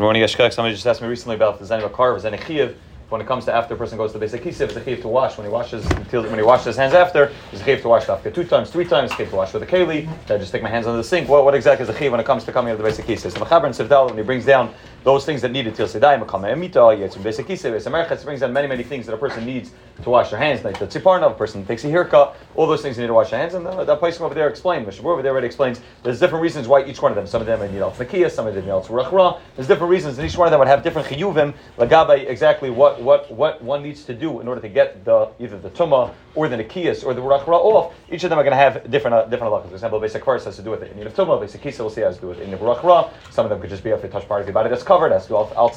Good morning, Yeshkak. Somebody just asked me recently about the car, is any chiv when it comes to after a person goes to the basic kisiv, it's a chiv to wash. When he washes until when he washes his hands after, it's a chiv to wash after two times, three times, chiv to wash with a keli. I just take my hands under the sink. What, what exactly is a chiv when it comes to coming out of the basic kisiv? So Mechaber and Sivdal, when he brings down those things that needed til sedai, makama emita, basic kisiv, it brings down many, many things that a person needs to wash their hands. Like the tziparna, a person takes a haircut, all those things you need to wash your hands. And the, that place over there explained, Mishnah Berurah over there already explains, there's different reasons why each one of them, some of them need al some of them need al There's different reasons, and each one of them would have different chiyuvim, lagabai, exactly what, what, what one needs to do in order to get the either the tuma or the nikias or the rachra off. Each of them are going to have different uh, different halachas. For example, basic has to do with it. In the tuma, basic kisa will see has to do with it. In the rachra, some of them could just be they touch part of the body that's covered, has to do al.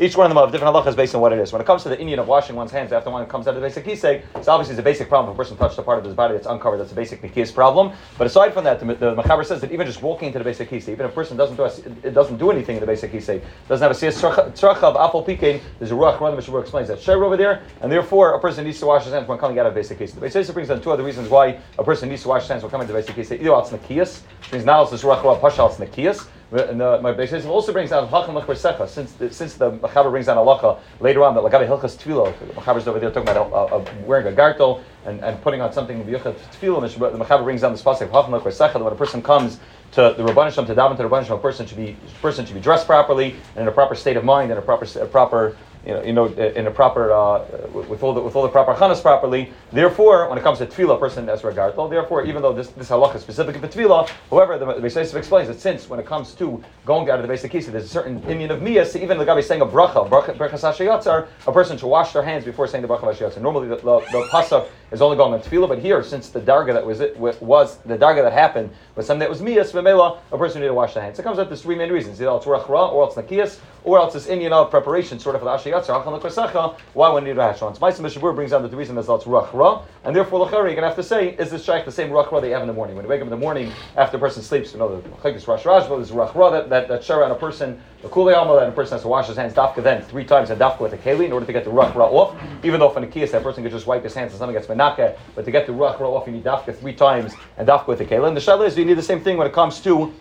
Each one of them have different halachas based on what it is. When it comes to the inyan of washing one's hands after one comes out of the basic kisa, it's obviously a basic problem. If a person touched a part of his body that's uncovered, that's a basic nikias problem. But aside from that, the, the Machaber says that even just walking into the basic kisa, even if a person doesn't do a, it doesn't do anything in the basic kisa, doesn't have a siyas tzrachav apol pikein, there's a ruach. Of the explains that share over there, and therefore a person needs to wash his hands when coming out of the basic case. The Beis brings down two other reasons why a person needs to wash his hands when coming to the basic case. Either it's nakias, which means now it's this ruach pasha it's nakias. And the, my Beis also brings down hacham lechver since the, since the Machaber brings down halacha later on that lagabe hilchas tefillah. The Machaber's over there talking about a, a wearing a gartel and, and putting on something. The Machaber brings down the pasuk hacham lechver that when a person comes to the Rabban Shem to daven to the Rabban Shem, a person should be person should be dressed properly and in a proper state of mind and a proper a proper you know, you know, in a proper, uh, with all the with all the proper chanas properly. Therefore, when it comes to tefillah, person has regard. Well, therefore, even though this this halacha is specific for tefillah, however, the Beis explains that since when it comes to going out of the basic kisa, there's a certain opinion of miyas. Even the guy who's saying a bracha, bracha bracha a person should wash their hands before saying the bracha hashayatzar. Normally, the, the, the pasuk is only going on tefillah, but here, since the darga that was it was the darga that happened was something that was miyas v'mela, a person need to wash their hands. It comes out there's three main reasons: either it's rachra, or it's nakias, or else it's inyan of preparation, sort of for the Why one need a hashron. So Maisim Mishnah Berurah brings down that the reason is it's Ruach Ra, and therefore Lachari, you're going to have to say, is this shaykh the same Ruach Ra that have in the morning? When you wake up in the morning after a person sleeps, you know, the Chagis Rosh Rashba, there's Ruach Ra that, that, that Shara on a person, the Kulei Amal, that a person has to wash his hands, Dafka then, three times, and Dafka with a Keli in order to get the Ruach Ra off. Even though for Nikias, that person could just wipe his hands and something gets Menaka, but to get the Ruach Ra off, you need Dafka three times and Dafka with a Keli. And the Shaila is you need the same thing when it comes to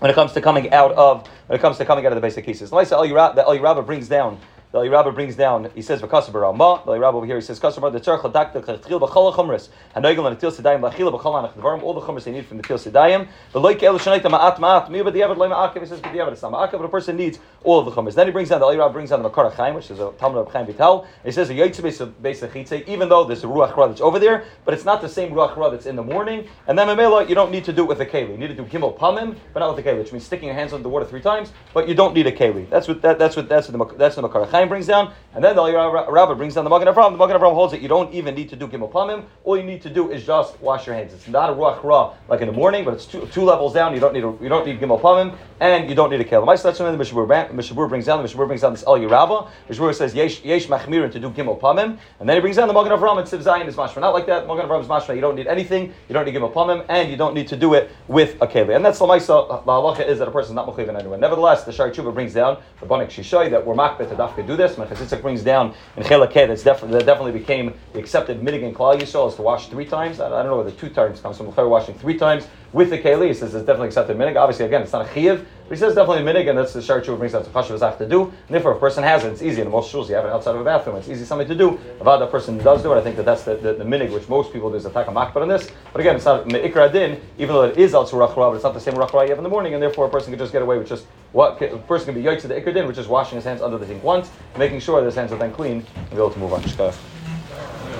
when it comes to coming out of when it comes to coming out of the basic cases. The El Rabba brings down the Ali brings down, he says, V'kasabar alma, the Ali over here, he says, Kasabar, the tzarech l'dak the chil b'chol ha'chumris, ha'noigel and atil sedayim, l'achil b'chol ha'nach dvarim, all the chumris they need from the til sedayim, the loike elu shanaita ma'at ma'at, mi b'diavad loy ma'akev, he says, b'diavad ma'akev, but a person needs all of the chumris. Then he brings down, the Ali brings down the Makar HaChaim, which is a Talmud of Chaim Vital, he says, yoytze beis ha'chitze, even though there's a Ruach Ra that's over there, but it's not the same Ruach Ra that's in the morning, and then Mamela, you don't need to do it with a keli. You need to do gimel pamim, but not with a keli, which means sticking your hands under the water three times, but you don't need a keli. That's what, that, that's what, that's what the, that's the Makar HaChaim brings down, and then the Rabbi brings down the Magen Avram. The Magen Avram holds it. You don't even need to do Gimel Pamim. All you need to do is just wash your hands. It's not a Ruach Ra like in the morning, but it's two, two levels down. You don't need a, you don't need Gimel Pamim, and you don't need a Kelim. That's something the Mishnah Berurah, brings down. The Mishnah Berurah brings down this El Yerabba. Mishnah Berurah says Yesh, Yesh Machmirin to do Gimel Pamim, and then he brings down the Magen Avram and Siv Zayin is Mashma. Not like that. Magen Avram is Mashma. You don't need anything. You don't need Gimel Pamim, and you don't need to do it with a Kelim. And that's the Maisa. The halacha is that a person is not Mechiv anyone. Nevertheless, the Sha'arei Teshuvah brings down the Banik Shishoy that we're makbet dafke do this. my Mechazitzik brings down in Chelakeh that's definitely that definitely became the accepted mitigant Klal Yisrael is to wash three times. I, I don't know whether two times comes from Lechera washing three times with the Keli. He says it's definitely accepted minig. Obviously, again, it's not a Chiv, but he says definitely minig, and that's the Shar brings out the Chashav to do. And if a person has it, it's easy. In most shuls, you have it outside of a bathroom. It's easy something to do. If that person does do it, I think that that's the, the, the minig, which most people do is attack a makbar on this. But again, it's not me'ikra din, even though it is al but it's not the same rachra you have in the morning, and therefore a person can just get away with just what a person can be yoitz to the ikra din, which is washing his hands under the sink once, making sure that his hands are then clean, and be able to move on.